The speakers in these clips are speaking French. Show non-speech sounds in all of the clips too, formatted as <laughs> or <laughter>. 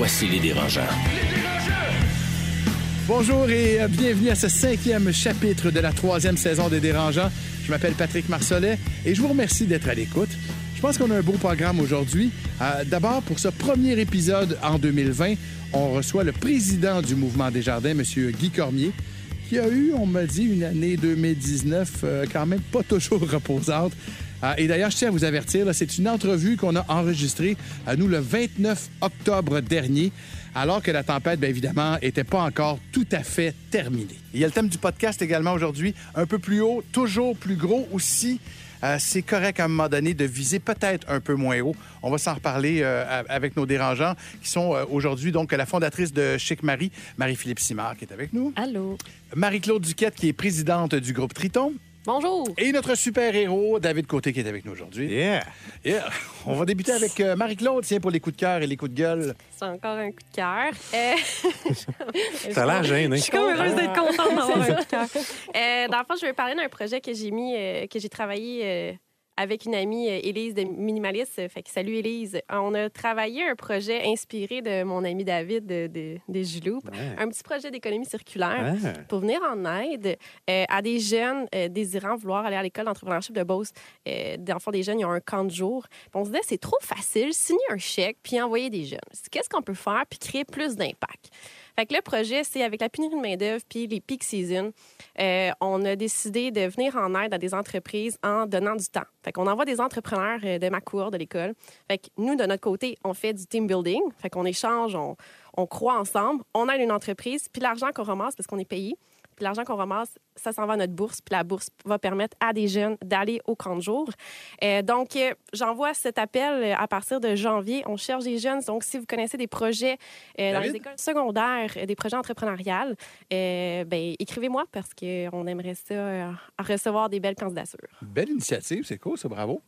Voici les dérangeants. Bonjour et euh, bienvenue à ce cinquième chapitre de la troisième saison des Dérangeants. Je m'appelle Patrick Marcellet et je vous remercie d'être à l'écoute. Je pense qu'on a un beau programme aujourd'hui. Euh, D'abord, pour ce premier épisode en 2020, on reçoit le président du Mouvement des Jardins, M. Guy Cormier, qui a eu, on m'a dit, une année 2019 euh, quand même pas toujours reposante. Euh, et d'ailleurs, je tiens à vous avertir, c'est une entrevue qu'on a enregistrée à nous le 29 octobre dernier, alors que la tempête, bien évidemment, n'était pas encore tout à fait terminée. Il y a le thème du podcast également aujourd'hui, un peu plus haut, toujours plus gros aussi. Euh, c'est correct à un moment donné de viser peut-être un peu moins haut. On va s'en reparler euh, avec nos dérangeants qui sont euh, aujourd'hui donc la fondatrice de Chic Marie, Marie-Philippe Simard qui est avec nous. Allô. Marie-Claude Duquette qui est présidente du groupe Triton. Bonjour. Et notre super-héros, David Côté, qui est avec nous aujourd'hui. Yeah! Yeah. On va débuter avec euh, Marie-Claude, tiens, pour les coups de cœur et les coups de gueule. C'est encore un coup de cœur. Euh... <laughs> T'as l'air gêné. Je suis comme heureuse d'être contente d'avoir un coup de cœur. <laughs> Euh, dans le fond, je vais parler d'un projet que j'ai mis, euh, que j'ai travaillé euh, avec une amie, euh, Élise de Minimaliste. Fait que salut Élise. On a travaillé un projet inspiré de mon ami David de, de, de. Ouais. Un petit projet d'économie circulaire. Pour venir en aide euh, à des jeunes euh, désirant vouloir aller à l'école d'entrepreneurship de Beauce. Euh, D'enfants des jeunes, ils ont un camp de jour. Puis on se disait, c'est trop facile, signer un chèque puis envoyer des jeunes. Qu'est-ce qu'on peut faire puis créer plus d'impact? Le projet, c'est avec la pénurie de main-d'œuvre puis les peak seasons, euh, on a décidé de venir en aide à des entreprises en donnant du temps. Fait qu'on envoie des entrepreneurs euh, de ma cour, de l'école. Nous, de notre côté, on fait du team building. Fait qu'on échange, on, on croit ensemble, on aide une entreprise, puis l'argent qu'on ramasse, parce qu'on est payé, puis l'argent qu'on ramasse, ça s'en va à notre bourse, puis la bourse va permettre à des jeunes d'aller au camp de jour. Euh, donc, euh, j'envoie cet appel euh, à partir de janvier. On cherche des jeunes. Donc, si vous connaissez des projets euh, dans les écoles secondaires, des projets entrepreneuriales, ben, écrivez-moi parce qu'on aimerait ça recevoir des belles candidatures. Belle initiative, c'est cool, ça, bravo.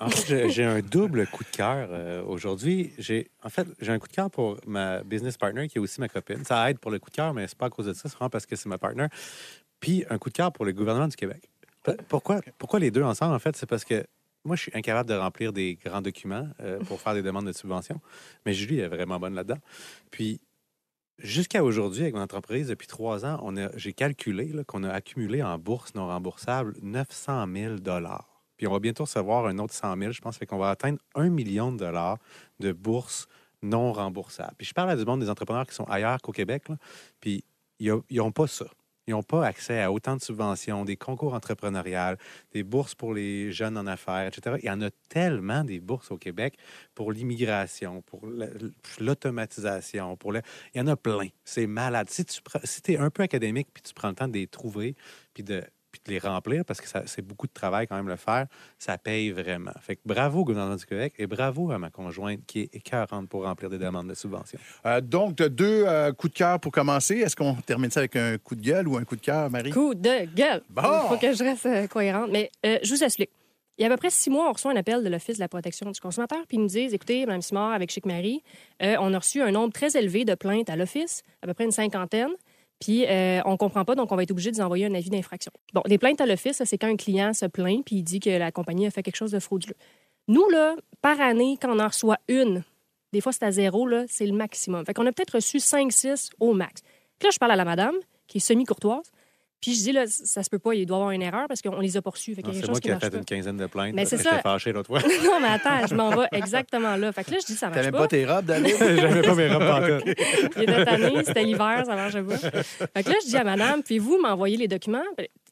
En fait, j'ai- un double coup de cœur euh, aujourd'hui. J'ai, en fait, j'ai un coup de cœur pour ma business partner qui est aussi ma copine. Ça aide pour le coup de cœur, mais c'est pas à cause de ça, c'est vraiment parce que c'est ma partner. Puis un coup de cœur pour le gouvernement du Québec. Pourquoi, pourquoi les deux ensemble, en fait? C'est parce que moi, je suis incapable de remplir des grands documents euh, <laughs> pour faire des demandes de subvention. Mais Julie est vraiment bonne là-dedans. Puis, jusqu'à aujourd'hui, avec mon entreprise, depuis trois ans, j'ai calculé qu'on a accumulé en bourse non remboursable 900 000 Puis, on va bientôt recevoir un autre 100 000, je pense, fait qu'on va atteindre un million de dollars de bourses non remboursables. Puis, je parle à du monde des entrepreneurs qui sont ailleurs qu'au Québec, là, puis ils n'ont pas ça. Ils n'ont pas accès à autant de subventions, des concours entrepreneuriales, des bourses pour les jeunes en affaires, etc. Il y en a tellement des bourses au Québec pour l'immigration, pour la- l'automatisation, pour le... Il y en a plein. C'est malade. Si tu si es un peu académique, puis tu prends le temps de les trouver, puis de les remplir, parce que c'est beaucoup de travail quand même le faire, ça paye vraiment. Fait que bravo au gouvernement du Québec et bravo à ma conjointe qui est écœurante pour remplir des demandes de subvention. Euh, donc, deux euh, coups de cœur pour commencer. Est-ce qu'on termine ça avec un coup de gueule ou un coup de cœur, Marie? Coup de gueule. Bon. Il faut que je reste euh, cohérente. Mais euh, je vous explique. Il y a à peu près six mois, on reçoit un appel de l'Office de la protection du consommateur, puis ils nous disent écoutez, Mme Simard, avec Chic Marie, euh, on a reçu un nombre très élevé de plaintes à l'Office, à peu près une cinquantaine. Puis euh, on comprend pas, donc on va être obligé de vous envoyer un avis d'infraction. Bon, des plaintes à l'Office, c'est quand un client se plaint puis il dit que la compagnie a fait quelque chose de frauduleux. Nous, là, par année, quand on en reçoit une, des fois c'est à zéro, là, c'est le maximum. Fait qu'on a peut-être reçu 5, 6 au max. Puis là, je parle à la madame, qui est semi-courtoise, puis je dis, là, ça se peut pas, il doit y avoir une erreur parce qu'on les a poursuivis. Fait qu'il y a C'est moi chose qui qui ai fait pas. une quinzaine de plaintes Mais c'est ça. j'étais fâché l'autre <laughs> fois. non, mais attends, je m'en vais <laughs> exactement là. Fait que là, je dis, ça marche T'avais pas. pas tes robes, David? <laughs> J'avais pas mes robes pantoute. Il était tanné, c'était l'hiver, ça marchait pas. Fait que là, je dis à madame, puis vous m'envoyez les documents.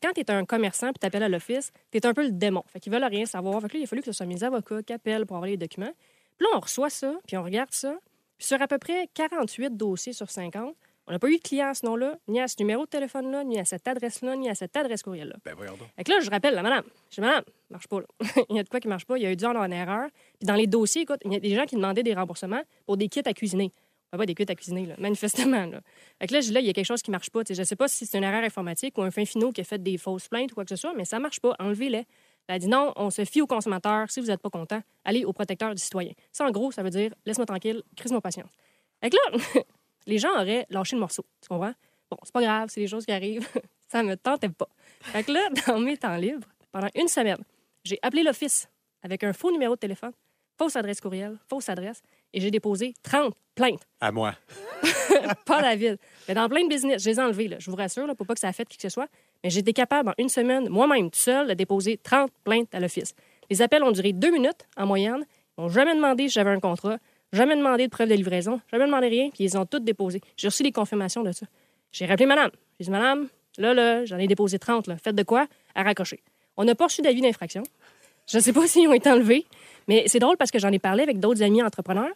Quand tu es un commerçant puis tu appelles à l'office, tu es un peu le démon. Fait qu'ils veulent rien savoir. Fait que là, il a fallu que ce soit mes avocats qui appellent pour envoyer les documents. Puis là, on reçoit ça, puis on regarde ça. Puis sur à peu près 48 dossiers sur 50, on n'a pas eu de client à ce nom-là, ni à ce numéro de téléphone-là, ni à cette adresse-là, ni à cette adresse courriel-là. Ben, voyons donc. Fait que là, je rappelle la madame. Je dis, madame, marche pas, là. <laughs> il y a de quoi qui marche pas. Il y a eu dû en avoir une erreur. Puis dans les dossiers, écoute, il y a des gens qui demandaient des remboursements pour des kits à cuisiner. pas des cuites à cuisiner, là, <laughs> manifestement. Là. Fait que là, je- là, il y a quelque chose qui marche pas. Tu sais, Je sais pas si c'est une erreur informatique ou un fin finot qui a fait des fausses plaintes ou quoi que ce soit, mais ça marche pas. Enlevez-les. Elle a dit non, on se fie aux consommateurs. Si vous n'êtes pas content, allez au protecteur du citoyen. Ça, en gros, ça veut dire laisse-moi tranquille, crise-moi patience. Fait que là, <laughs> les gens auraient lâché le morceau. Tu comprends? Bon, c'est pas grave, c'est des choses qui arrivent. <laughs> ça me tentait pas. Fait que là, <laughs> dans mes temps libres, pendant une semaine, j'ai appelé l'office avec un faux numéro de téléphone, fausse adresse courriel, fausse adresse, et j'ai déposé 30 plaintes. À moi. <laughs> pas David. Mais dans plein de business, je les ai enlevés, là, je vous rassure, là, pour pas que ça affecte qui que ce soit. Mais j'étais capable, en une semaine, moi-même, tout seul, de déposer 30 plaintes à l'office. Les appels ont duré deux minutes en moyenne. Ils m'ont jamais demandé si j'avais un contrat, jamais demandé de preuve de livraison, jamais demandé rien, puis ils ont toutes déposé. J'ai reçu des confirmations de ça. J'ai rappelé madame. J'ai dit, madame, là, là, j'en ai déposé 30, là. Faites de quoi? À raccrocher. On n'a pas reçu d'avis d'infraction. Je ne sais pas <laughs> s'ils ont été enlevés, mais c'est drôle parce que j'en ai parlé avec d'autres amis entrepreneurs.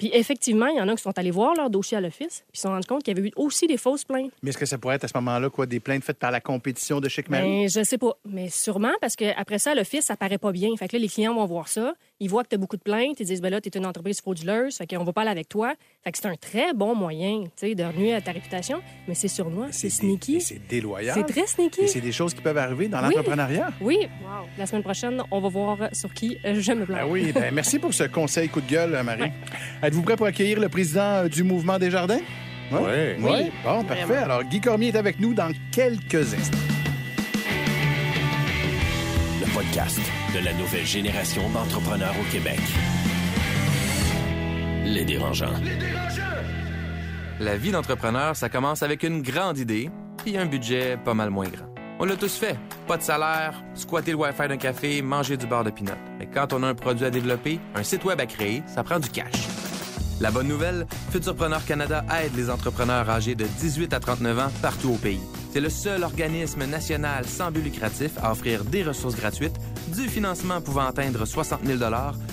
Puis effectivement, il y en a qui sont allés voir leur dossier à l'office, puis ils se sont rendus compte qu'il y avait eu aussi des fausses plaintes. Mais est-ce que ça pourrait être à ce moment-là, quoi, des plaintes faites par la compétition de Chic Marie? Ben, je sais pas. Mais sûrement parce qu'après ça, à l'office, ça paraît pas bien. Fait que là, les clients vont voir ça. Ils voient que tu as beaucoup de plaintes. Ils disent, ben là, tu es une entreprise frauduleuse. Fait qu'on va pas aller avec toi. Fait que c'est un très bon moyen, tu sais, de nuire à ta réputation. Mais c'est sournois, c'est sneaky. C'est déloyal. C'est très sneaky. Et c'est des choses qui peuvent arriver dans Oui. l'entrepreneuriat. Oui, la semaine prochaine, on va voir sur qui je me plante. Ben oui, ben merci pour ce conseil coup de gueule, Marie. Êtes-vous prêt pour accueillir le président euh, du mouvement Desjardins? Ouais. Oui. Oui, Bon, parfait. vraiment. Alors, Guy Cormier est avec nous dans quelques instants. Le podcast de la nouvelle génération d'entrepreneurs au Québec. Les dérangeants. La vie d'entrepreneur, ça commence avec une grande idée puis un budget pas mal moins grand. On l'a tous fait. Pas de salaire, squatter le Wi-Fi d'un café, manger du beurre de pinot. Mais quand on a un produit à développer, un site web à créer, ça prend du cash. La bonne nouvelle, Futurpreneur Canada aide les entrepreneurs âgés de 18 à 39 ans partout au pays. C'est le seul organisme national sans but lucratif à offrir des ressources gratuites, du financement pouvant atteindre 60 000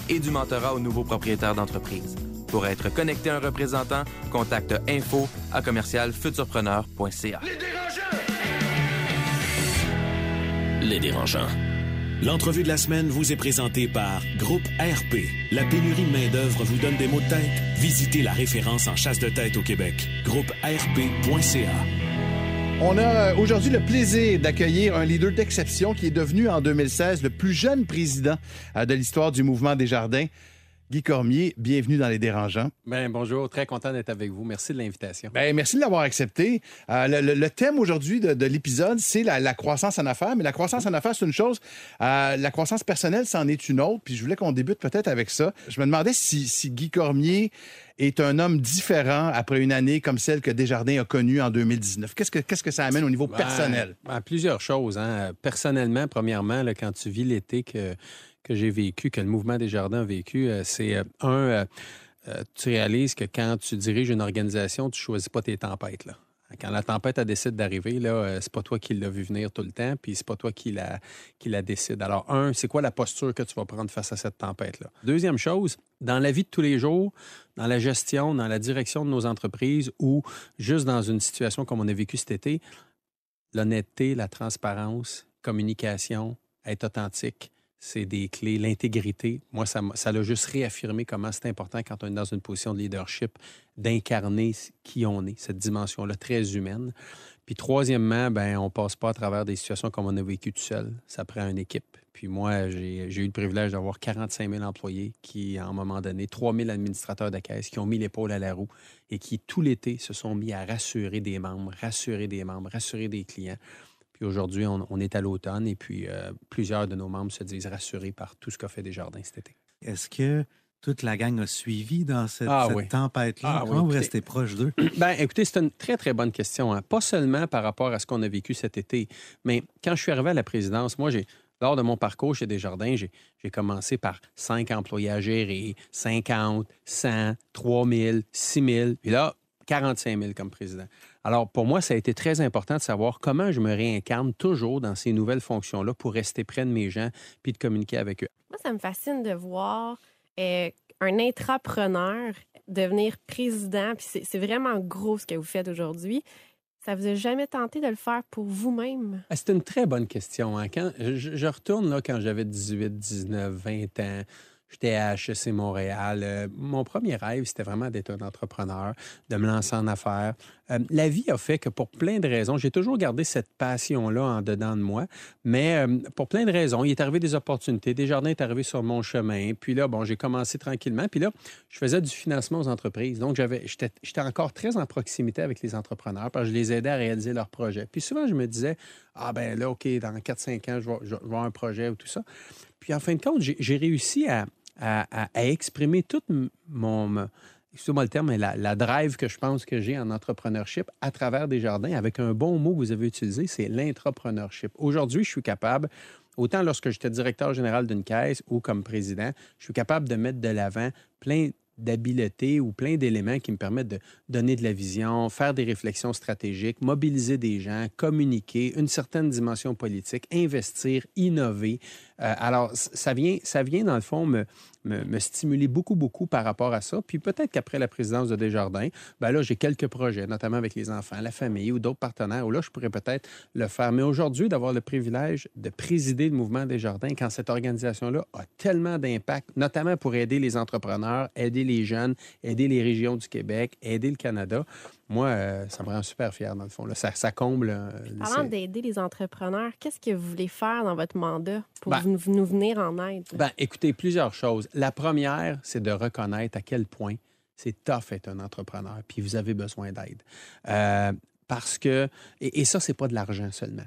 et du mentorat aux nouveaux propriétaires d'entreprise. Pour être connecté à un représentant, contacte info à commercialfuturpreneur.ca. Les dérangeants. L'entrevue de la semaine vous est présentée par Groupe RP. La pénurie de main-d'œuvre vous donne des maux de tête? Visitez la référence en chasse de tête au Québec. Groupe RP.ca. On a euh, aujourd'hui le plaisir d'accueillir un leader d'exception qui est devenu en 2016 le plus jeune président euh, de l'histoire du mouvement Desjardins. Guy Cormier, bienvenue dans Les Dérangeants. Ben, bonjour, très content d'être avec vous. Merci de l'invitation. Ben, merci de l'avoir accepté. Euh, le, le- le thème aujourd'hui de, de l'épisode, c'est la, la croissance en affaires. Mais la croissance en affaires, c'est une chose. Euh, la croissance personnelle, c'en est une autre. Puis je voulais qu'on débute peut-être avec ça. Je me demandais si, si Guy Cormier est un homme différent après une année comme celle que Desjardins a connue en 2019. Qu'est-ce que, qu'est-ce que ça amène au niveau personnel? Ben, ben, plusieurs choses. Hein. Personnellement, premièrement, là, quand tu vis l'été que, que j'ai vécu, que le mouvement des jardins a vécu, euh, c'est euh, un, euh, tu réalises que quand tu diriges une organisation, tu choisis pas tes tempêtes. Quand la tempête décide d'arriver, là, c'est pas toi qui l'as vu venir tout le temps, puis c'est pas toi qui la, qui la décide. Alors, un, c'est quoi la posture que tu vas prendre face à cette tempête-là? Deuxième chose, dans la vie de tous les jours, dans la gestion, dans la direction de nos entreprises ou juste dans une situation comme on a vécu cet été, l'honnêteté, la transparence, communication, être authentique, c'est des clés. L'intégrité, moi, ça l'a juste réaffirmé comment c'est important quand on est dans une position de leadership d'incarner qui on est, cette dimension-là très humaine. Puis troisièmement, ben on passe pas à travers des situations comme on a vécu tout seul. Ça prend une équipe. Puis moi, j'ai j'ai eu le privilège d'avoir 45 000 employés qui, à un moment donné, 3 000 administrateurs de caisse qui ont mis l'épaule à la roue et qui, tout l'été, se sont mis à rassurer des membres, rassurer des membres, rassurer des clients. Puis aujourd'hui, on, on est à l'automne et puis euh, plusieurs de nos membres se disent rassurés par tout ce qu'a fait Desjardins cet été. Est-ce que toute la gang a suivi dans cette, Ah cette oui. tempête-là? Ah oui, Comment vous écoutez. restez proche d'eux? <clears throat> Ben, écoutez, c'est une très, très bonne question. hein. Pas seulement par rapport à ce qu'on a vécu cet été, mais quand je suis arrivé à la présidence, moi, j'ai, lors de mon parcours chez Desjardins, j'ai, j'ai commencé par 5 employés à gérer, 50, 100, 3000, 6000, puis là, 45 000 comme président. Alors, pour moi, ça a été très important de savoir comment je me réincarne toujours dans ces nouvelles fonctions-là pour rester près de mes gens puis de communiquer avec eux. Moi, ça me fascine de voir euh, un intrapreneur devenir président. Puis c'est vraiment gros ce que vous faites aujourd'hui. Ça vous a jamais tenté de le faire pour vous-même? Ah, C'est une très bonne question. hein. Quand, je, je retourne là, quand j'avais 18, 19, 20 ans. J'étais à HEC Montréal. Euh, mon premier rêve, c'était vraiment d'être un entrepreneur, de me lancer en affaires. Euh, la vie a fait que pour plein de raisons, j'ai toujours gardé cette passion-là en dedans de moi, mais euh, pour plein de raisons, il est arrivé des opportunités. Desjardins est arrivé sur mon chemin. Puis là, bon, j'ai commencé tranquillement. Puis là, je faisais du financement aux entreprises. Donc, j'avais, j'étais, encore très en proximité avec les entrepreneurs parce que je les aidais à réaliser leurs projets. Puis souvent, je me disais, ah ben là, OK, dans 4-5 ans, je vais, avoir un projet ou tout ça. Puis en fin de compte, j'ai réussi à, à, exprimer toute mon, excusez-moi le terme, mais la, la drive que je pense que j'ai en entrepreneurship à travers des jardins, avec un bon mot que vous avez utilisé, c'est l'intrapreneurship. Aujourd'hui, je suis capable, autant lorsque j'étais directeur général d'une caisse ou comme président, je suis capable de mettre de l'avant plein d'habiletés ou plein d'éléments qui me permettent de donner de la vision, faire des réflexions stratégiques, mobiliser des gens, communiquer, une certaine dimension politique, investir, innover. Euh, alors, ça vient, ça vient, dans le fond, me stimuler beaucoup, beaucoup par rapport à ça. Puis peut-être qu'après la présidence de Desjardins, ben là, j'ai quelques projets, notamment avec les enfants, la famille ou d'autres partenaires, où là, je pourrais peut-être le faire. Mais aujourd'hui, d'avoir le privilège de présider le mouvement Desjardins, quand cette organisation-là a tellement d'impact, notamment pour aider les entrepreneurs, aider les jeunes, aider les régions du Québec, aider le Canada, moi, euh, ça me rend super fier, dans le fond. là. Ça, ça comble... euh, Parlant d'aider les entrepreneurs, qu'est-ce que vous voulez faire dans votre mandat pour Ben- nous venir en aide? Ben, écoutez, plusieurs choses. La première, c'est de reconnaître à quel point c'est tough être un entrepreneur, puis vous avez besoin d'aide. Euh, parce que, et, et ça, c'est pas de l'argent seulement.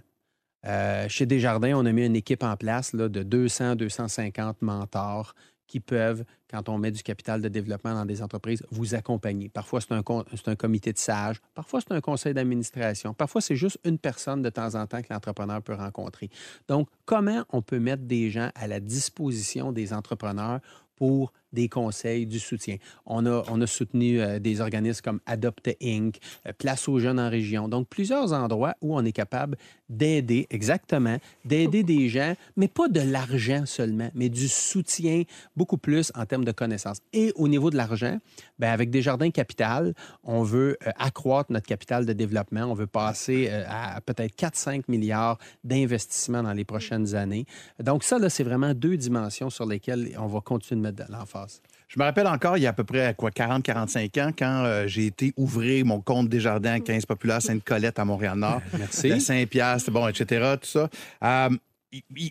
Euh, chez Desjardins, on a mis une équipe en place là, de 200, 250 mentors qui peuvent, quand on met du capital de développement dans des entreprises, vous accompagner. Parfois, c'est un, un comité de sages, parfois, c'est un conseil d'administration, parfois, c'est juste une personne de temps en temps que l'entrepreneur peut rencontrer. Donc, comment on peut mettre des gens à la disposition des entrepreneurs pour des conseils, du soutien. On a, on a soutenu euh, des organismes comme Adopte Inc., euh, Place aux jeunes en région. Donc, plusieurs endroits où on est capable d'aider, exactement, d'aider des gens, mais pas de l'argent seulement, mais du soutien beaucoup plus en termes de connaissances. Et au niveau de l'argent, ben, avec Desjardins Capital, on veut euh, accroître notre capital de développement. On veut passer à peut-être 4-5 milliards d'investissements dans les prochaines années. Donc, ça, là, c'est vraiment deux dimensions sur lesquelles on va continuer de mettre de l'emphase. Je me rappelle encore, il y a à peu près quoi, 40-45 ans, quand euh, j'ai été ouvrir mon compte Desjardins à 15 populaire Sainte-Colette à Montréal-Nord. <laughs> Merci. De Saint-Pierre, bon, etc., tout ça. Euh,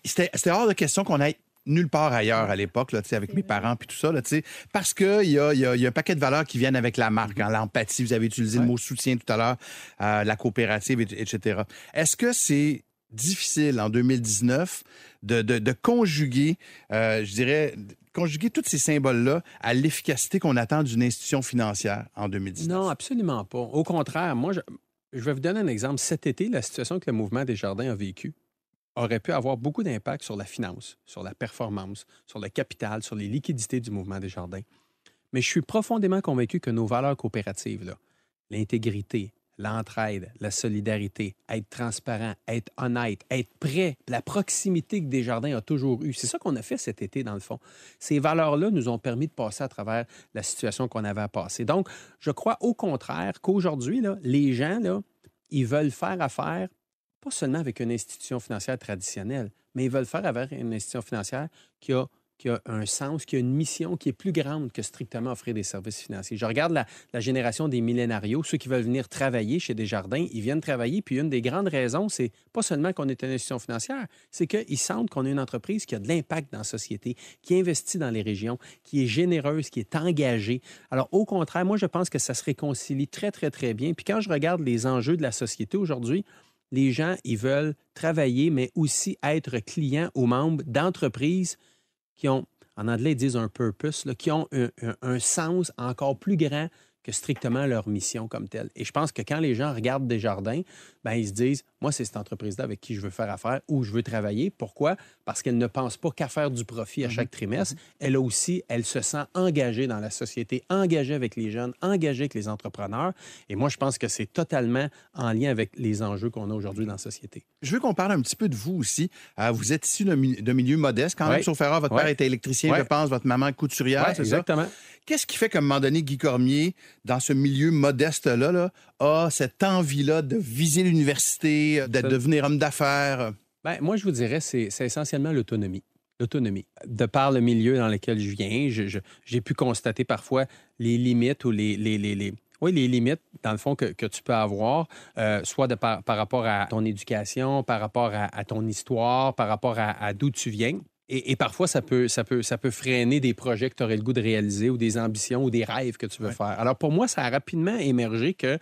C'était c'était hors de question qu'on aille nulle part ailleurs à l'époque, là, tu sais, avec mes parents puis tout ça, là, tu sais, parce qu'il y y, a, il y a un paquet de valeurs qui viennent avec la marque, hein, l'empathie, vous avez utilisé le mot soutien tout à l'heure, euh, la coopérative, et- etc. Est-ce que c'est difficile en 2019 de, de- de conjuguer, euh, je dirais, conjuguer tous ces symboles-là à l'efficacité qu'on attend d'une institution financière en 2019? Non, absolument pas. Au contraire, moi, je, vais vous donner un exemple. Cet été, la situation que le mouvement des jardins a vécue aurait pu avoir beaucoup d'impact sur la finance, sur la performance, sur le capital, sur les liquidités du mouvement des jardins. Mais je suis profondément convaincu que nos valeurs coopératives, l'intégrité, l'entraide, la solidarité, être transparent, être honnête, être prêt, la proximité que Desjardins a toujours eue. C'est ça qu'on a fait cet été, dans le fond. Ces valeurs-là nous ont permis de passer à travers la situation qu'on avait à passer. Donc, je crois au contraire qu'aujourd'hui, les gens, là, ils veulent faire affaire pas seulement avec une institution financière traditionnelle, mais ils veulent faire avec une institution financière qui a, qui a un sens, qui a une mission qui est plus grande que strictement offrir des services financiers. Je regarde la, génération des millénarios, ceux qui veulent venir travailler chez Desjardins, ils viennent travailler, puis une des grandes raisons, c'est pas seulement qu'on est une institution financière, c'est qu'ils sentent qu'on est une entreprise qui a de l'impact dans la société, qui investit dans les régions, qui est généreuse, qui est engagée. Alors, au contraire, moi, je pense que ça se réconcilie très, très, très bien. Puis quand je regarde les enjeux de la société aujourd'hui, les gens, ils veulent travailler, mais aussi être clients ou membres d'entreprises qui ont, en anglais, ils disent un purpose, qui ont un sens encore plus grand que strictement leur mission comme telle. Et je pense que quand les gens regardent Desjardins, ben, ils se disent, moi, c'est cette entreprise-là avec qui je veux faire affaire ou je veux travailler. Pourquoi? Parce qu'elle ne pense pas qu'à faire du profit à chaque trimestre. Elle a aussi, elle se sent engagée dans la société, engagée avec les jeunes, engagée avec les entrepreneurs. Et moi, je pense que c'est totalement en lien avec les enjeux qu'on a aujourd'hui dans la société. Je veux qu'on parle un petit peu de vous aussi. Euh, vous êtes issu d'un mi- d'un milieu modeste quand même, sauf erreur. Votre père était électricien, je pense, votre maman couturière, Ouais, c'est ça? exactement. Qu'est-ce qui fait qu'à un moment donné, Guy Cormier, dans ce milieu modeste-là, là, a cette envie-là de viser l'université, de Ça- devenir homme d'affaires? Ben, moi, je vous dirais, c'est c'est essentiellement l'autonomie. l'autonomie. De par le milieu dans lequel je viens, je- je- j'ai pu constater parfois les limites ou les, les, les, les- oui, les limites, dans le fond, que, que tu peux avoir, euh, soit de par, par rapport à ton éducation, par rapport à, à ton histoire, par rapport à, à d'où tu viens. Et, et parfois, ça peut, ça, peut, ça peut freiner des projets que tu aurais le goût de réaliser ou des ambitions ou des rêves que tu veux faire. Alors, pour moi, ça a rapidement émergé que,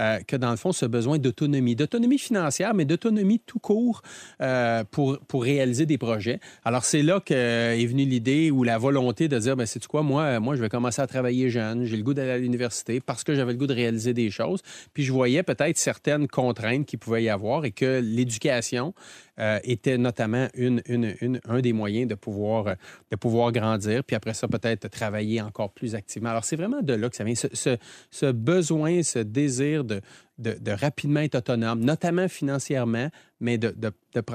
euh, que dans le fond, ce besoin d'autonomie, d'autonomie financière, mais d'autonomie tout court euh, pour, pour réaliser des projets. Alors, c'est là qu'est venue l'idée ou la volonté de dire, ben, c'est quoi, moi, moi, je vais commencer à travailler jeune, j'ai le goût d'aller à l'université parce que j'avais le goût de réaliser des choses. Puis, je voyais peut-être certaines contraintes qu'il pouvait y avoir et que l'éducation euh, était notamment une, une- une- un des moyens de pouvoir, euh, de pouvoir grandir, puis après ça, peut-être travailler encore plus activement. Alors, c'est vraiment de là que ça vient, ce, ce- ce besoin, ce désir de, de, de rapidement être autonome, notamment financièrement, mais de... de-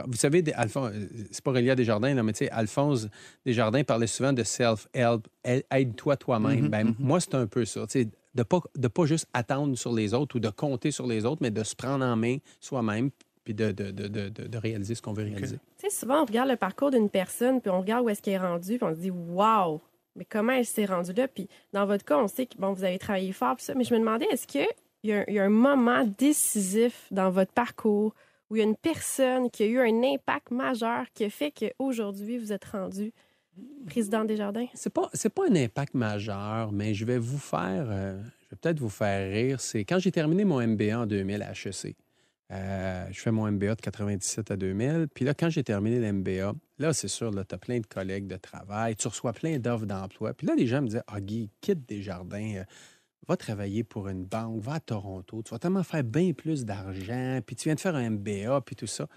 vous savez, Alphonse, euh, c'est pas Rélia Desjardins, là, mais tu sais, Alphonse Desjardins parlait souvent de self-help, aide- aide-toi toi-même. Ben, Moi, c'est un peu ça, tu sais, de pas, de pas juste attendre sur les autres ou de compter sur les autres, mais de se prendre en main soi-même puis de, de, de, de, réaliser ce qu'on veut réaliser. Tu sais, souvent, on regarde le parcours d'une personne, puis on regarde où est-ce qu'elle est rendue, puis on se dit, waouh, mais comment elle s'est rendue là? Puis dans votre cas, on sait que bon, vous avez travaillé fort, puis ça, mais je me demandais, est-ce qu'il y, a il y a un moment décisif dans votre parcours où il y a une personne qui a eu un impact majeur qui a fait qu'aujourd'hui, vous êtes rendu président des jardins? C'est pas, c'est pas un impact majeur, mais je vais vous faire, euh, je vais peut-être vous faire rire. C'est quand j'ai terminé mon MBA en 2000 à HEC. Euh, je fais mon MBA de 97 à 2000. Puis là, quand j'ai terminé l'MBA, là, c'est sûr, tu as plein de collègues de travail, tu reçois plein d'offres d'emploi. Puis là, les gens me disaient Ah, Guy, quitte des jardins, euh, va travailler pour une banque, va à Toronto, tu vas tellement faire bien plus d'argent, puis tu viens de faire un MBA, puis tout ça.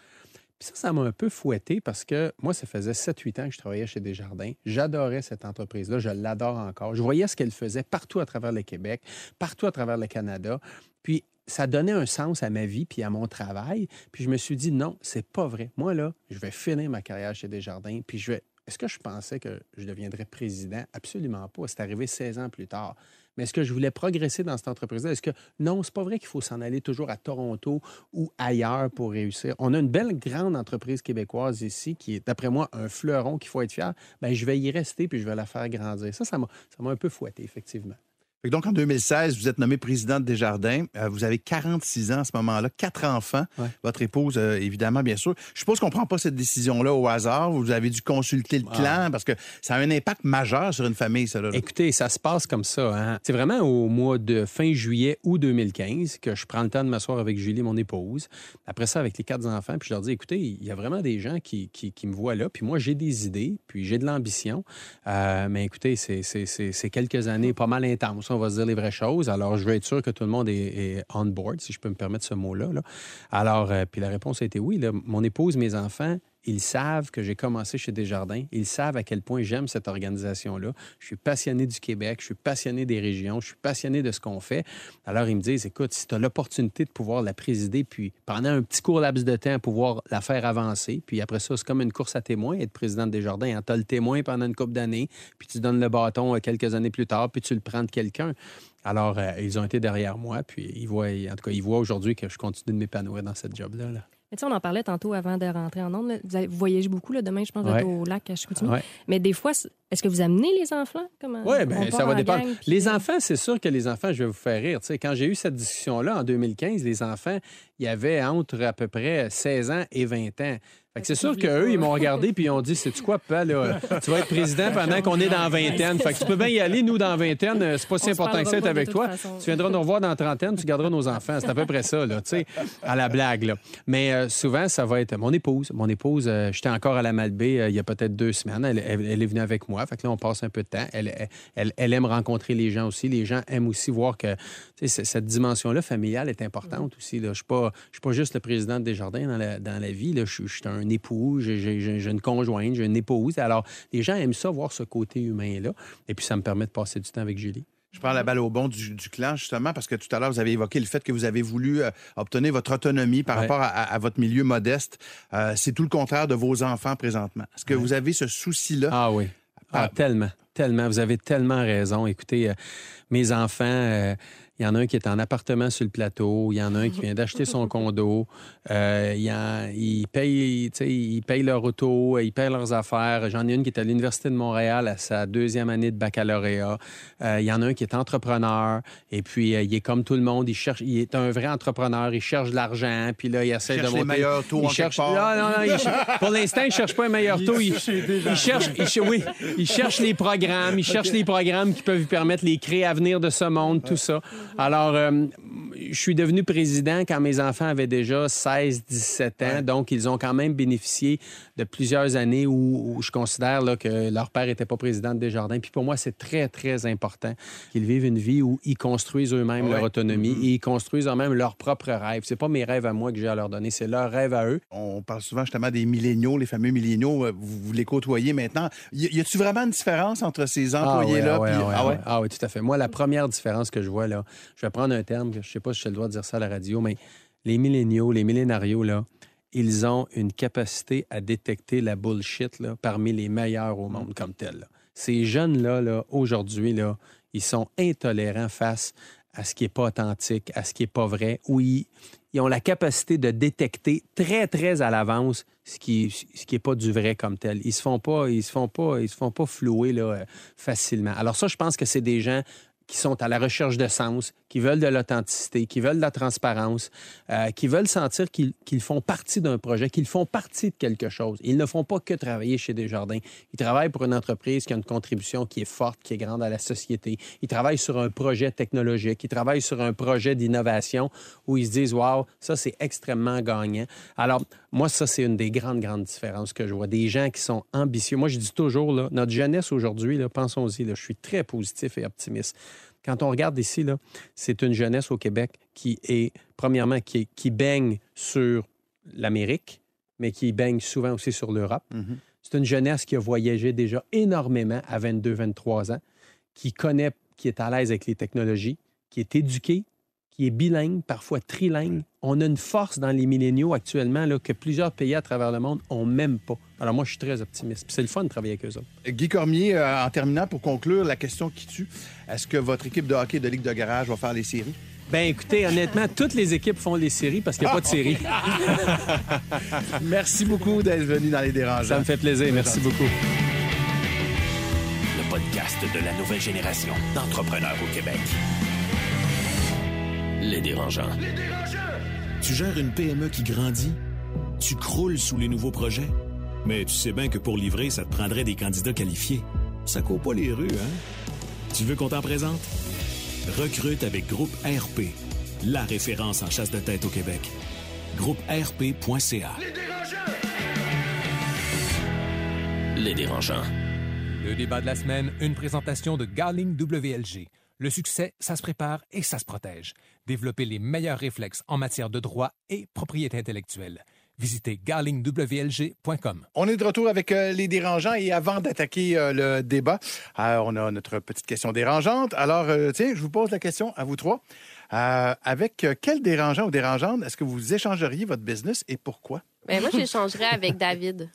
Puis ça, ça m'a un peu fouetté parce que moi, ça faisait 7-8 ans que je travaillais chez Desjardins. J'adorais cette entreprise-là. Je l'adore encore. Je voyais ce qu'elle faisait partout à travers le Québec, partout à travers le Canada. Puis ça donnait un sens à ma vie puis à mon travail. Puis je me suis dit, non, c'est pas vrai. Moi, là, je vais finir ma carrière chez Desjardins. Puis je vais. Est-ce que je pensais que je deviendrais président? Absolument pas. C'est arrivé 16 ans plus tard. Mais est-ce que je voulais progresser dans cette entreprise-là? Est-ce que non, c'est pas vrai qu'il faut s'en aller toujours à Toronto ou ailleurs pour réussir? On a une belle grande entreprise québécoise ici qui est, d'après moi, un fleuron qu'il faut être fier. Bien, je vais y rester puis je vais la faire grandir. Ça, ça m'a, ça m'a un peu fouetté, effectivement. Donc, en 2016, vous êtes nommé président de Desjardins. Euh, vous avez 46 ans à ce moment-là, quatre enfants. Ouais. Votre épouse, euh, évidemment, bien sûr. Je suppose qu'on ne prend pas cette décision-là au hasard. Vous avez dû consulter le clan parce que ça a un impact majeur sur une famille, ça. Là. Écoutez, ça se passe comme ça. hein. C'est vraiment au mois de fin juillet ou 2015 que je prends le temps de m'asseoir avec Julie, mon épouse. Après ça, avec les quatre enfants, puis je leur dis, écoutez, il y a vraiment des gens qui, qui- qui me voient là, puis moi, j'ai des idées, puis j'ai de l'ambition. Euh, mais écoutez, c'est quelques années pas mal intenses, on va se dire les vraies choses. Alors, je veux être sûr que tout le monde est, on board, si je peux me permettre ce mot-là. là. Alors, euh, puis la réponse a été oui. là. Mon épouse, mes enfants, ils savent que j'ai commencé chez Desjardins. Ils savent à quel point j'aime cette organisation-là. Je suis passionné du Québec, je suis passionné des régions, je suis passionné de ce qu'on fait. Alors, ils me disent, écoute, si tu as l'opportunité de pouvoir la présider, puis pendant un petit court laps de temps, pouvoir la faire avancer, puis après ça, c'est comme une course à témoins, être président de Desjardins. Tu as le témoin pendant une couple d'années, puis tu donnes le bâton euh, quelques années plus tard, puis tu le prends de quelqu'un. Alors, euh, ils ont été derrière moi, puis ils en tout cas, ils voient aujourd'hui que je continue de m'épanouir dans cette job-là. là. Mais tu sais, on en parlait tantôt avant de rentrer en ondes. là. Vous, voyagez beaucoup. Là. Demain, je pense, au lac à Chicoutimi. Ouais. Mais des fois, est-ce que vous amenez les enfants? Comment Oui, bien, ça va en dépendre. gang, puis- Les enfants, c'est sûr que les enfants, je vais vous faire rire. Tu sais, quand j'ai eu cette discussion-là en 2015, les enfants, il y avait entre à peu près 16 ans et 20 ans. Fait que c'est sûr qu'eux, ils m'ont regardé puis ils ont dit C'est-tu quoi, papa, là? Tu vas être président pendant qu'on est dans la vingtaine. Fait que tu peux bien y aller, nous, dans la vingtaine. euh, C'est pas si important que ça être avec toi. façon. Tu viendras nous revoir dans la trentaine, tu garderas nos enfants. C'est à peu près ça, là, tu sais, à la blague, là. Mais euh, souvent, ça va être mon épouse. Mon épouse, euh, j'étais encore à la Malbaie euh, il y a peut-être deux semaines. Elle, elle- elle est venue avec moi. Fait que là, on passe un peu de temps. Elle, elle, aime rencontrer les gens aussi. Les gens aiment aussi voir que cette dimension-là familiale est importante aussi. Là. Je ne suis, pas- je suis pas juste le président des jardins dans la, dans la vie. Là. Je, suis- je suis un époux, j'ai, une conjointe, j'ai une épouse. Alors, les gens aiment ça, voir ce côté humain-là. Et puis, ça me permet de passer du temps avec Julie. Je prends la balle au bon du, du clan, justement, parce que tout à l'heure, vous avez évoqué le fait que vous avez voulu euh, obtenir votre autonomie par Ouais. rapport à, votre milieu modeste. Euh, c'est tout le contraire de vos enfants présentement. Est-ce que vous avez ce souci-là? Ah oui. Ah, Ah. tellement, tellement. Vous avez tellement raison. Écoutez, euh, mes enfants, Il y en a un qui est en appartement sur le plateau. Il y en a un qui vient d'acheter son <laughs> condo. Euh, il, en- il paye, tu sais, il paye leur auto, il paye leurs affaires. J'en ai une qui est à l'Université de Montréal à sa deuxième année de baccalauréat. Euh, il y en a un qui est entrepreneur. Et puis, euh, il est comme tout le monde. Il, cherche, il est un vrai entrepreneur. Il cherche de l'argent. Puis là, il essaie cherche de les meilleurs taux il en cherche... quelque part. Non, non, non. il Pour l'instant, il cherche pas un meilleur taux. Il, il cherche, il cher- oui, il cherche les programmes. Il cherche les programmes qui peuvent lui permettre les créer à venir de ce monde, tout ça. Alors, euh, je suis devenu président quand mes enfants avaient déjà 16, 17 ans. Donc, ils ont quand même bénéficié de plusieurs années où, où je considère là, que leur père n'était pas président de Desjardins. Puis pour moi, c'est très, très important qu'ils vivent une vie où ils construisent eux-mêmes leur autonomie et ils construisent eux-mêmes leurs propres rêves. C'est pas mes rêves à moi que j'ai à leur donner, c'est leurs rêves à eux. On parle souvent justement des milléniaux, les fameux milléniaux. euh, Vous, vous les côtoyez maintenant. Y, y a-tu vraiment une différence entre ces employés-là? Ah puis- ah ouais, ah ah ouais? Ah ouais, tout à fait. Moi, la première différence que je vois, là, je vais prendre un terme, je sais pas si j'ai le droit de dire ça à la radio, mais les milléniaux, les millénarios, là, ils ont une capacité à détecter la bullshit parmi les meilleurs au monde comme tel. Ces jeunes-là, là, aujourd'hui, là, ils sont intolérants face à ce qui n'est pas authentique, à ce qui n'est pas vrai, où ils, ont la capacité de détecter très, très à l'avance ce qui ce qui est pas du vrai comme tel. Ils ils se font pas, se font pas flouer là, euh, facilement. Alors ça, je pense que c'est des gens qui sont à la recherche de sens, qui veulent de l'authenticité, qui veulent de la transparence, euh, qui veulent sentir qu'ils font partie d'un projet, qu'ils font partie de quelque chose. Ils ne font pas que travailler chez Desjardins. Ils travaillent pour une entreprise qui a une contribution qui est forte, qui est grande à la société. Ils travaillent sur un projet technologique. Ils travaillent sur un projet d'innovation où ils se disent, wow, ça, c'est extrêmement gagnant. Alors, moi, ça, c'est une des grandes, grandes différences que je vois. Des gens qui sont ambitieux. Moi, je dis toujours, là, notre jeunesse aujourd'hui, pensons-y, je suis très positif et optimiste. Quand on regarde ici, là, c'est une jeunesse au Québec qui est, premièrement, qui, est- qui baigne sur l'Amérique, mais qui baigne souvent aussi sur l'Europe. Mhm. C'est une jeunesse qui a voyagé déjà énormément à 22, 23 ans, qui connaît, qui est à l'aise avec les technologies, qui est éduqué, qui est bilingue, parfois trilingue. On a une force dans les milléniaux actuellement là, que plusieurs pays à travers le monde ont même pas. Alors moi, je suis très optimiste. Puis C'est le fun de travailler avec eux autres. Guy Cormier, euh, en terminant, pour conclure, la question qui tue, est-ce que votre équipe de hockey de Ligue de garage va faire les séries? Ben écoutez, honnêtement, toutes les équipes font les séries parce qu'il n'y a pas de série. <laughs> Merci beaucoup d'être venu dans les dérangeants. Ça me fait plaisir. Merci beaucoup. Le podcast de la nouvelle génération d'entrepreneurs au Québec. Les dérangeants. Tu gères une PME qui grandit? Tu croules sous les nouveaux projets? Mais tu sais bien que pour livrer, ça te prendrait des candidats qualifiés. Ça court pas les rues, hein? Tu veux qu'on t'en présente? Recrute avec Groupe RP, la référence en chasse de tête au Québec. GroupeRP.ca. Les dérangeants. Le débat de la semaine, une présentation de Garling WLG. Le succès, ça se prépare et ça se protège. Développer les meilleurs réflexes en matière de droit et propriété intellectuelle. Visitez garlingwlg.com. On est de retour avec euh, les dérangeants et avant d'attaquer euh, le débat, euh, on a notre petite question dérangeante. Alors, euh, tiens, je vous pose la question à vous trois. Euh, avec euh, quel dérangeant ou dérangeante est-ce que vous échangeriez votre business et pourquoi? Ben, moi, j'échangerais avec David.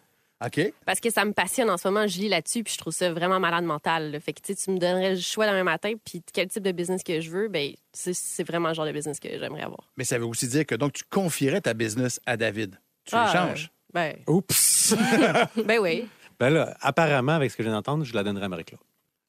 OK. Parce que ça me passionne en ce moment, je lis là-dessus, puis je trouve ça vraiment malade mental. là. Fait que tu sais, tu me donnerais le choix demain matin, puis quel type de business que je veux, ben c'est- c'est vraiment le genre de business que j'aimerais avoir. Mais ça veut aussi dire que donc tu confierais ta business à David. Tu Ah, l'échanges. Ben, Oups! <laughs> ben oui. ben là, apparemment, avec ce que je viens d'entendre, je la donnerais à Marie-Claude.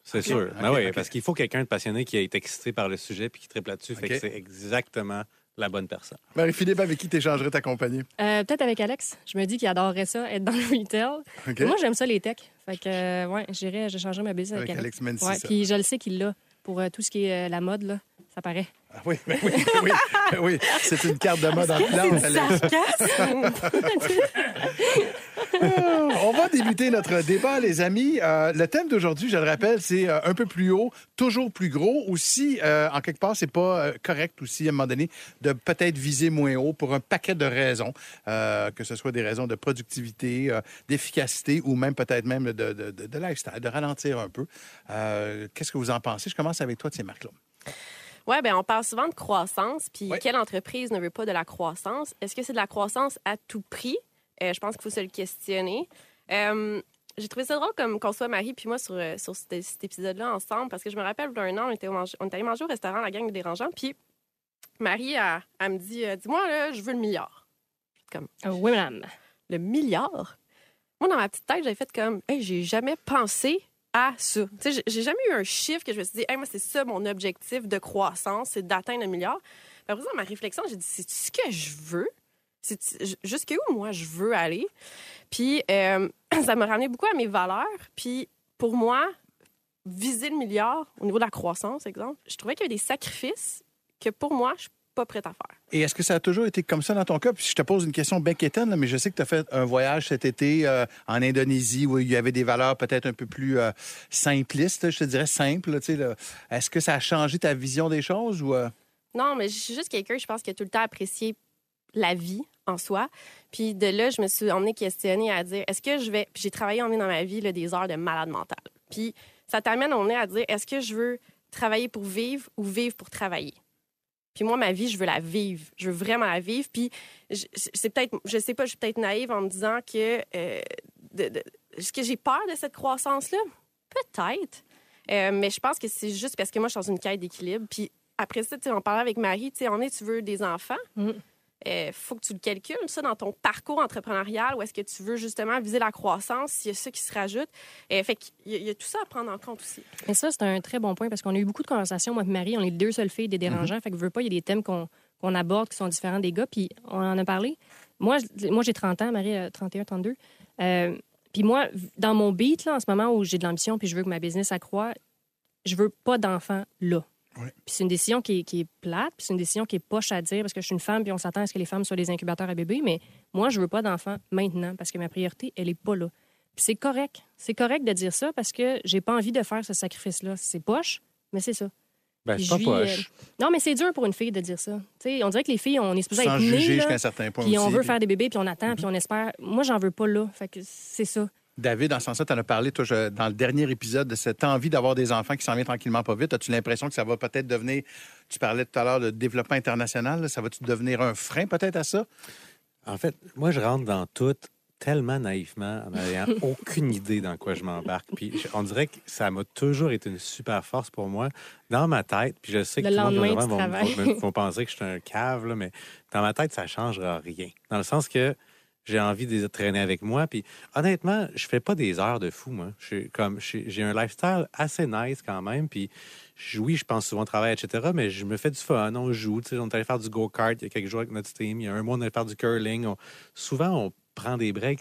C'est sûr. ok, Ben oui, ok. parce qu'il faut quelqu'un de passionné qui est excité par le sujet puis qui triple là-dessus. Fait Ok. que c'est exactement la bonne personne. Marie-Philippe, avec qui t'échangerais ta compagnie? Euh, Peut-être avec Alex. Je me dis qu'il adorerait ça, être dans <laughs> le retail. Moi, j'aime ça, les techs. Fait que, euh, ouais, j'irais, j'échangerais ma business avec, Avec Alex Mency, Ouais, ça. puis je le sais qu'il l'a pour euh, tout ce qui est euh, la mode, là. Ça paraît. Ah oui, oui, oui, oui. C'est une carte de mode en planche, On va débuter notre débat, les amis. Euh, le thème d'aujourd'hui, je le rappelle, c'est euh, un peu plus haut, toujours plus gros. Aussi, euh, en quelque part, c'est pas euh, correct aussi, à un moment donné, de peut-être viser moins haut pour un paquet de raisons, que ce soit des raisons de productivité, d'efficacité ou même peut-être même de, de, de- lifestyle, de ralentir un peu. Qu'est-ce que vous en pensez? Je commence avec toi, tiens, Marc-Claude. Oui, ben on parle souvent de croissance, puis Ouais. quelle entreprise ne veut pas de la croissance? Est-ce que c'est de la croissance à tout prix? Euh, je pense qu'il faut se le questionner. Euh, j'ai trouvé ça drôle comme qu'on soit Marie puis moi sur, euh, sur cet, cet épisode-là ensemble parce que je me rappelle, d'un an, on était, au mange- on était allé manger au restaurant La Gang des Dérangeants, puis Marie, elle, elle me dit euh, Dis-moi, là, je veux le milliard. Comme, Ah oui, madame. le milliard? Moi, dans ma petite tête, j'avais fait comme Hey, j'ai jamais pensé à ça. Tu sais, j'ai- jamais eu un chiffre que je me suis dit moi, c'est ça mon objectif de croissance, c'est d'atteindre le milliard. Après ça, ma réflexion, j'ai dit C'est ce que je veux? Jusqu'où moi je veux aller? Puis euh, <clears throat> ça m'a ramené beaucoup à mes valeurs. Puis pour moi, viser le milliard au niveau de la croissance, exemple, je trouvais qu'il y avait des sacrifices que pour moi, je pas prête à faire. Et est-ce que ça a toujours été comme ça dans ton cas? Puis je te pose une question bien quétaine, mais je sais que tu as fait un voyage cet été euh, en Indonésie où il y avait des valeurs peut-être un peu plus euh, simplistes, je te dirais simples. Est-ce que ça a changé ta vision des choses ou... euh? Non, mais je suis juste quelqu'un, je pense, qui a tout le temps apprécié la vie en soi. Puis de là, je me suis emmenée questionner à dire, est-ce que je vais... Puis j'ai travaillé en dans ma vie là, des heures de malade mental. Puis ça t'amène on est à dire, est-ce que je veux travailler pour vivre ou vivre pour travailler? Puis moi, ma vie, je veux la vivre. Je veux vraiment la vivre. Puis c'est peut-être, je sais pas, je suis peut-être naïve en me disant que... euh, est-ce que j'ai peur de cette croissance-là? Peut-être. Euh, mais je pense que c'est juste parce que moi, je suis dans une quête d'équilibre. Puis après ça, tu on parlait avec Marie, tu sais, on est, tu veux des enfants. Mm. Il faut que tu le calcules, ça, dans ton parcours entrepreneurial, ou est-ce que tu veux justement viser la croissance, s'il y a ça qui se rajoute. Euh, fait qu'il y, a- il y a tout ça à prendre en compte aussi. Et ça, c'est un très bon point parce qu'on a eu beaucoup de conversations, moi et Marie. On est les deux seules filles des dérangeants. Fait que veux pas, il y a des thèmes qu'on qu'on aborde qui sont différents des gars. Puis on en a parlé. Moi, moi j'ai 30 ans, Marie a 31, 32. Euh, puis moi, dans mon beat, là, en ce moment où j'ai de l'ambition puis je veux que ma business accroît, je veux pas d'enfants là. Ouais. Puis c'est une décision qui est, qui est plate, puis c'est une décision qui est poche à dire parce que je suis une femme puis on s'attend à ce que les femmes soient des incubateurs à bébés. Mais moi, je veux pas d'enfants maintenant parce que ma priorité, elle est pas là. Puis c'est correct. C'est correct de dire ça parce que j'ai pas envie de faire ce sacrifice-là. C'est poche, mais c'est ça. Ben, c'est pas vis, euh, poche. Non, mais c'est dur pour une fille de dire ça. Tu sais, on dirait que les filles, on est supposé Sans être juger nées, jusqu'à là, un certain point puis on veut puis- faire des bébés, puis on attend, puis on espère. Moi, j'en veux pas là. Fait que c'est ça. David, dans ce sens-là, tu en as parlé toi, je- dans le dernier épisode de cette envie d'avoir des enfants qui s'en vient tranquillement pas vite. As-tu l'impression que ça va peut-être devenir, tu parlais tout à l'heure de développement international, là, ça va-tu devenir un frein peut-être à ça? En fait, moi, je rentre dans tout tellement naïvement, en n'ayant <laughs> aucune idée dans quoi je m'embarque. Puis je- on dirait que ça m'a toujours été une super force pour moi. Dans ma tête, puis je sais que Le tout le monde va- va penser que je suis un cave, là, mais dans ma tête, ça ne changera rien. Dans le sens que j'ai envie de les traîner avec moi. Puis honnêtement, je fais pas des heures de fou, moi. Comme, j'ai un lifestyle assez nice quand même. Puis oui, je pense souvent au travail, etc. Mais je me fais du fun, on joue. On est allé faire du go-kart il y a quelques jours avec notre team. Il y a un mois, on est allé faire du curling. Souvent, on prend des breaks.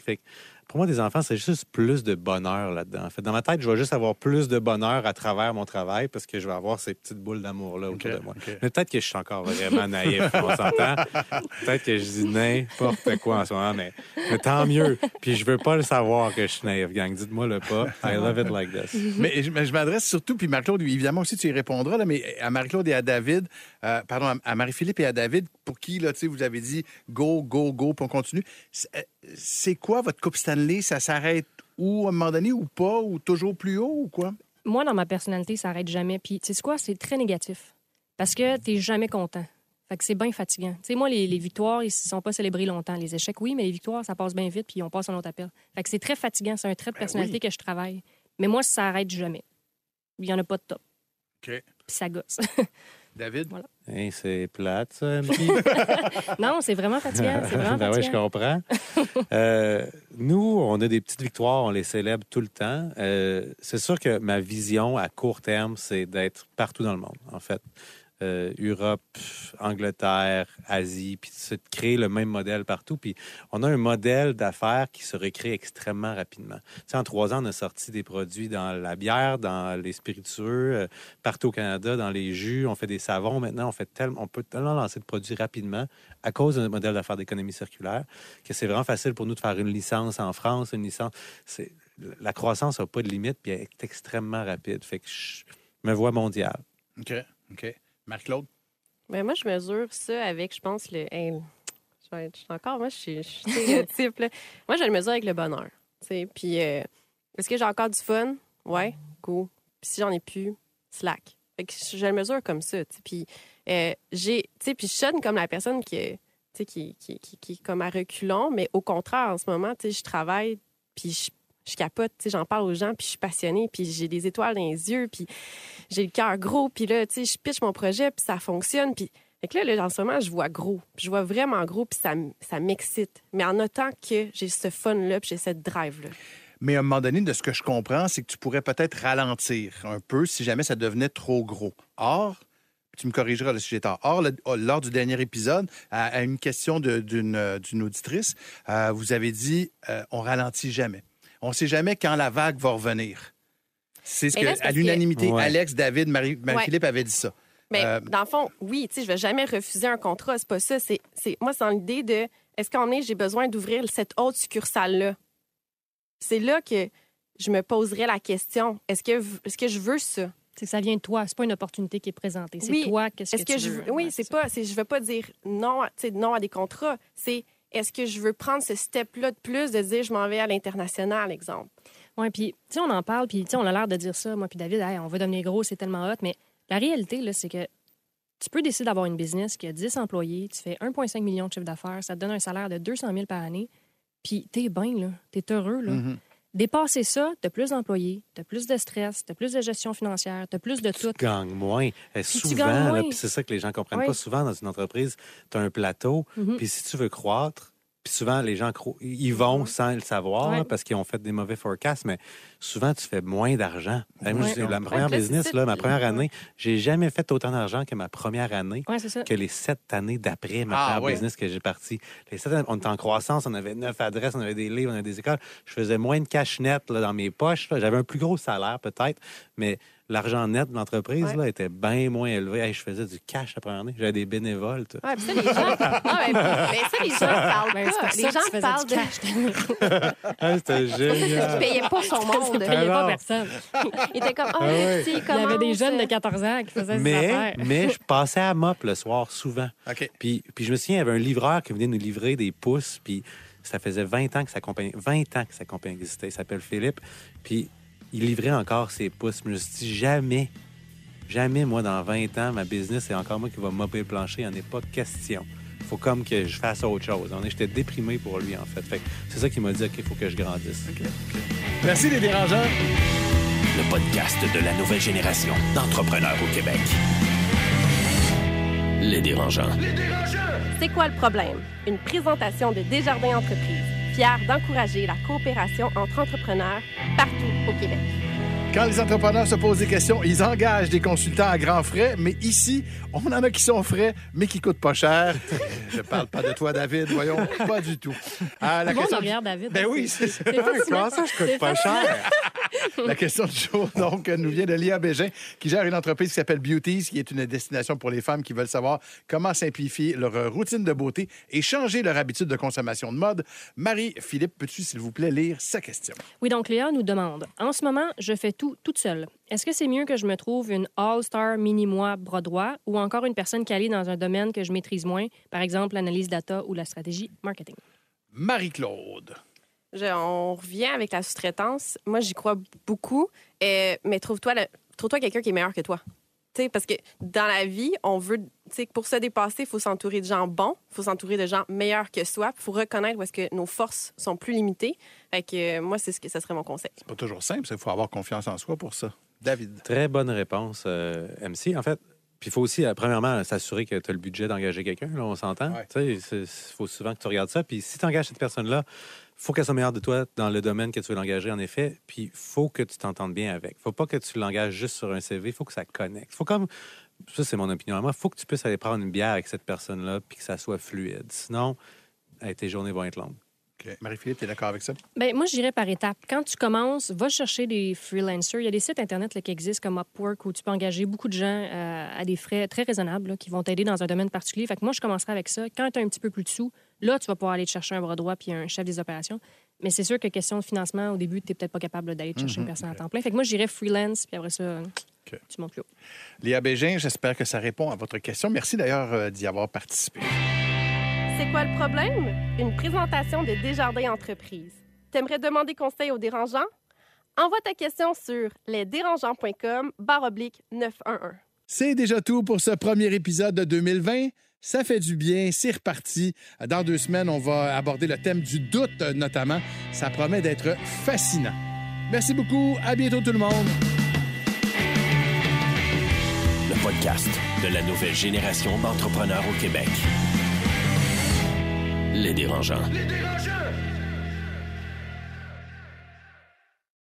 Pour moi, des enfants, c'est juste plus de bonheur là-dedans. En fait, dans ma tête, je vais juste avoir plus de bonheur à travers mon travail parce que je vais avoir ces petites boules d'amour-là autour de moi. Mais peut-être que je suis encore vraiment naïf, on s'entend. Peut-être que je dis n'importe quoi en ce moment, mais, mais tant mieux. Puis je veux pas le savoir que je suis naïf, gang. Dites-moi le pas. I love it like this. <laughs> Mais je, mais je m'adresse surtout, puis Marie-Claude, évidemment aussi, tu y répondras, là, mais à Marie-Claude et à David, euh, pardon, à- à Marie-Philippe et à David, pour qui, là, tu sais, vous avez dit go, go, go, puis on continue. C'est quoi votre Coupe Stanley? Ça s'arrête où, à un moment donné, ou pas, ou toujours plus haut, ou quoi? Moi, dans ma personnalité, ça arrête jamais. Puis, tu sais quoi, c'est très négatif. Parce que t'es jamais content. Fait que c'est bien fatigant. Tu sais, moi, les, les victoires, ils sont pas célébrés longtemps. Les échecs, oui, mais les victoires, ça passe bien vite, puis on passe à un autre appel. Fait que c'est très fatigant. C'est un trait de Ben personnalité oui. que je travaille. Mais moi, ça arrête jamais. Il y en a pas de top. OK. Puis ça gosse. <laughs> David? Hey, c'est plate, ça, MP. <laughs> non, c'est vraiment fatigant. C'est vraiment <laughs> ben oui, je comprends. Euh, nous, on a des petites victoires, on les célèbre tout le temps. Euh, c'est sûr que ma vision à court terme, c'est d'être partout dans le monde, en fait. Euh, Europe, Angleterre, Asie, puis de créer le même modèle partout. Puis on a un modèle d'affaires qui se recrée extrêmement rapidement. Tu sais, en trois ans, on a sorti des produits dans la bière, dans les spiritueux, euh, partout au Canada, dans les jus. On fait des savons maintenant. On, fait tellement, on peut tellement lancer de produits rapidement à cause de notre modèle d'affaires d'économie circulaire que c'est vraiment facile pour nous de faire une licence en France, une licence. C'est, la croissance n'a pas de limite, puis elle est extrêmement rapide. Fait que je me vois mondial. OK. OK. Marc-Claude? Ben, moi, je mesure ça avec, je pense, le. je vais encore, moi, je suis, je suis. Moi, je le mesure avec le bonheur. tu sais. Puis, euh, est-ce que j'ai encore du fun? Ouais, cool. Puis, si j'en ai plus, slack. Fait que je, le mesure comme ça. Puis, euh, je sonne comme la personne qui, est- sais, qui, qui, qui, qui est comme à reculons, mais au contraire, en ce moment, je travaille, puis je, je capote, tu sais, j'en parle aux gens, puis je suis passionnée, puis j'ai des étoiles dans les yeux, puis j'ai le cœur gros, puis là, tu sais, je pitch mon projet, puis ça fonctionne, puis fait que là, là, en ce moment, je vois gros. Je vois vraiment gros, puis ça, ça m'excite. Mais en autant que j'ai ce fun-là, puis j'ai cette drive-là. Mais à un moment donné, de ce que je comprends, c'est que tu pourrais peut-être ralentir un peu si jamais ça devenait trop gros. Or, tu me corrigeras le sujet tard. Or, lors du dernier épisode, à, une question euh, d'une auditrice, euh, vous avez dit euh, on ralentit jamais. On ne sait jamais quand la vague va revenir. C'est ce que, à que- l'unanimité, Ouais. Alex, David, Marie- Marie-Philippe avaient dit ça. Mais Euh, dans le fond, oui, tu sais, je vais jamais refuser un contrat, c'est pas ça. C'est, c'est, moi, c'est dans l'idée de est-ce qu'en est, j'ai besoin d'ouvrir cette autre succursale-là? C'est là que je me poserais la question. Est-ce que, est-ce que je veux ça? C'est que ça vient de toi. C'est pas une opportunité qui est présentée. C'est Oui. toi, qu'est-ce Est-ce que, que, tu je veux? veux- Oui, Ouais, c'est ça. pas. C'est, je veux pas dire non, à- tu sais, non à des contrats. C'est est-ce que je veux prendre ce step-là de plus, de dire je m'en vais à l'international, exemple? Oui, puis, tu sais, on en parle, puis, tu sais, on a l'air de dire ça, moi, puis David, Hey, on va devenir gros, c'est tellement hot. Mais la réalité, là, c'est que tu peux décider d'avoir une business qui a 10 employés, tu fais 1,5 million de chiffre d'affaires, ça te donne un salaire de 200 000 par année, puis t'es bien, là, t'es heureux, là. mhm. Dépasser ça, t'as plus d'employés, t'as plus de stress, t'as plus de gestion financière, t'as plus de tout. Tu gagnes moins. Et tu souvent, moins. c'est ça que les gens comprennent Oui. pas. Souvent, dans une entreprise, tu as un plateau, Mhm. puis si tu veux croître, puis souvent, les gens ils vont sans le savoir Ouais. parce qu'ils ont fait des mauvais forecasts, mais souvent, tu fais moins d'argent. Moi, Ouais. j'ai- La première Ouais, business, là, ma première année, j'ai jamais fait autant d'argent que ma première année. Ouais, c'est ça. que les sept années d'après ma Ah, première business que j'ai parti. Les sept années, on était en croissance, on avait neuf adresses, on avait des livres, on avait des écoles. Je faisais moins de cash net là, dans mes poches. J'avais un plus gros salaire peut-être, mais l'argent net de l'entreprise Ouais. là, était bien moins élevé. Hey, je faisais du cash la première année. J'avais des bénévoles. Ouais, puis ça, les gens. <laughs> Ah, mais, mais ça, les gens parlent Ben, c'est pas. Les tu gens parlent du de. cash. <laughs> Ah, C'était Tu génial. payais pas son monde. Tu payais pas Alors. personne. <laughs> Il était comme, ah, ouais. si, Il y avait des jeunes de 14 ans qui faisaient des Mais, affaires. mais je passais à MOP le soir souvent. Puis, puis je me souviens, il y avait un livreur qui venait nous livrer des pousses, puis ça faisait 20 ans que sa compagnie, 20 ans que sa compagnie existait. Il s'appelle Philippe. Puis il livrait encore ses pousses. Je me suis dit, jamais, jamais, moi, dans 20 ans, ma business, c'est encore moi qui va mopper le plancher. Il n'y en est pas question. faut comme que je fasse autre chose. On est- J'étais déprimé pour lui, en fait. fait que c'est ça qui m'a dit, OK, il faut que je grandisse. Merci les dérangeants. Le podcast de la nouvelle génération d'entrepreneurs au Québec. Les dérangeants. C'est quoi le problème? Une présentation de Desjardins Entreprises, d'encourager la coopération entre entrepreneurs partout au Québec. Quand les entrepreneurs se posent des questions, ils engagent des consultants à grands frais, mais ici, on en a qui sont frais, mais qui coûtent pas cher. <laughs> Je parle pas de toi, David, voyons, pas du tout. Tout le monde regarde David. Ben oui, c'est ça. Comment ça, je coûte pas cher? <laughs> La question du jour, donc, nous vient de Léa Bégin, qui gère une entreprise qui s'appelle Beauties, qui est une destination pour les femmes qui veulent savoir comment simplifier leur euh, routine de beauté et changer leur habitude de consommation de mode. Marie-Philippe, peux-tu, s'il vous plaît, lire sa question? Oui, donc Léa nous demande En ce moment, je fais tout toute seule. Est-ce que c'est mieux que je me trouve une All-Star mini-moi bras droit ou encore une personne calée dans un domaine que je maîtrise moins, par exemple l'analyse data ou la stratégie marketing? Marie-Claude. Je- on revient avec la sous-traitance. Moi, j'y crois beaucoup, euh, mais trouve-toi trouve-toi quelqu'un qui est meilleur que toi. Parce que dans la vie, on veut, tu sais, pour se dépasser, il faut s'entourer de gens bons, il faut s'entourer de gens meilleurs que soi, il faut reconnaître où est-ce que nos forces sont plus limitées. Fait que euh, moi, c'est ce que ça serait mon conseil. Pas toujours simple, il faut avoir confiance en soi pour ça. David. Très bonne réponse, euh, MC. En fait, puis il faut aussi, euh, premièrement, s'assurer que tu as le budget d'engager quelqu'un, là, on s'entend. Ouais. Tu sais, il faut souvent que tu regardes ça. Puis si tu engages cette personne-là, faut qu'elle soit meilleure de toi dans le domaine que tu veux l'engager, en effet. Puis faut que tu t'entendes bien avec. faut pas que tu l'engages juste sur un CV. faut que ça connecte. faut comme... Ça, c'est mon opinion à moi. faut que tu puisses aller prendre une bière avec cette personne-là puis que ça soit fluide. Sinon, hey, tes journées vont être longues. Marie-Philippe, tu es d'accord avec ça? Ben, moi, je dirais par étapes. Quand tu commences, va chercher des freelancers. Il y a des sites Internet là, qui existent comme Upwork où tu peux engager beaucoup de gens euh, à des frais très raisonnables là, qui vont t'aider dans un domaine particulier. Fait que moi, je commencerai avec ça. Quand tu as un petit peu plus de sous, là, tu vas pouvoir aller te chercher un bras droit puis un chef des opérations. Mais c'est sûr que question de financement, au début, tu n'es peut-être pas capable d'aller te chercher une personne à temps plein. Fait que moi, je dirais freelance, puis après ça, tu montes plus haut. Léa Bégin, j'espère que ça répond à votre question. Merci d'ailleurs euh, d'y avoir participé. C'est quoi le problème? Une présentation de Desjardins Entreprises. T'aimerais demander conseil aux dérangeants? Envoie ta question sur lesdérangeants.com barre oblique 911. C'est déjà tout pour ce premier épisode de 2020. Ça fait du bien, c'est reparti. Dans deux semaines, on va aborder le thème du doute, notamment. Ça promet d'être fascinant. Merci beaucoup. À bientôt, tout le monde. Le podcast de la nouvelle génération d'entrepreneurs au Québec. Les dérangeants. Les dérangeants!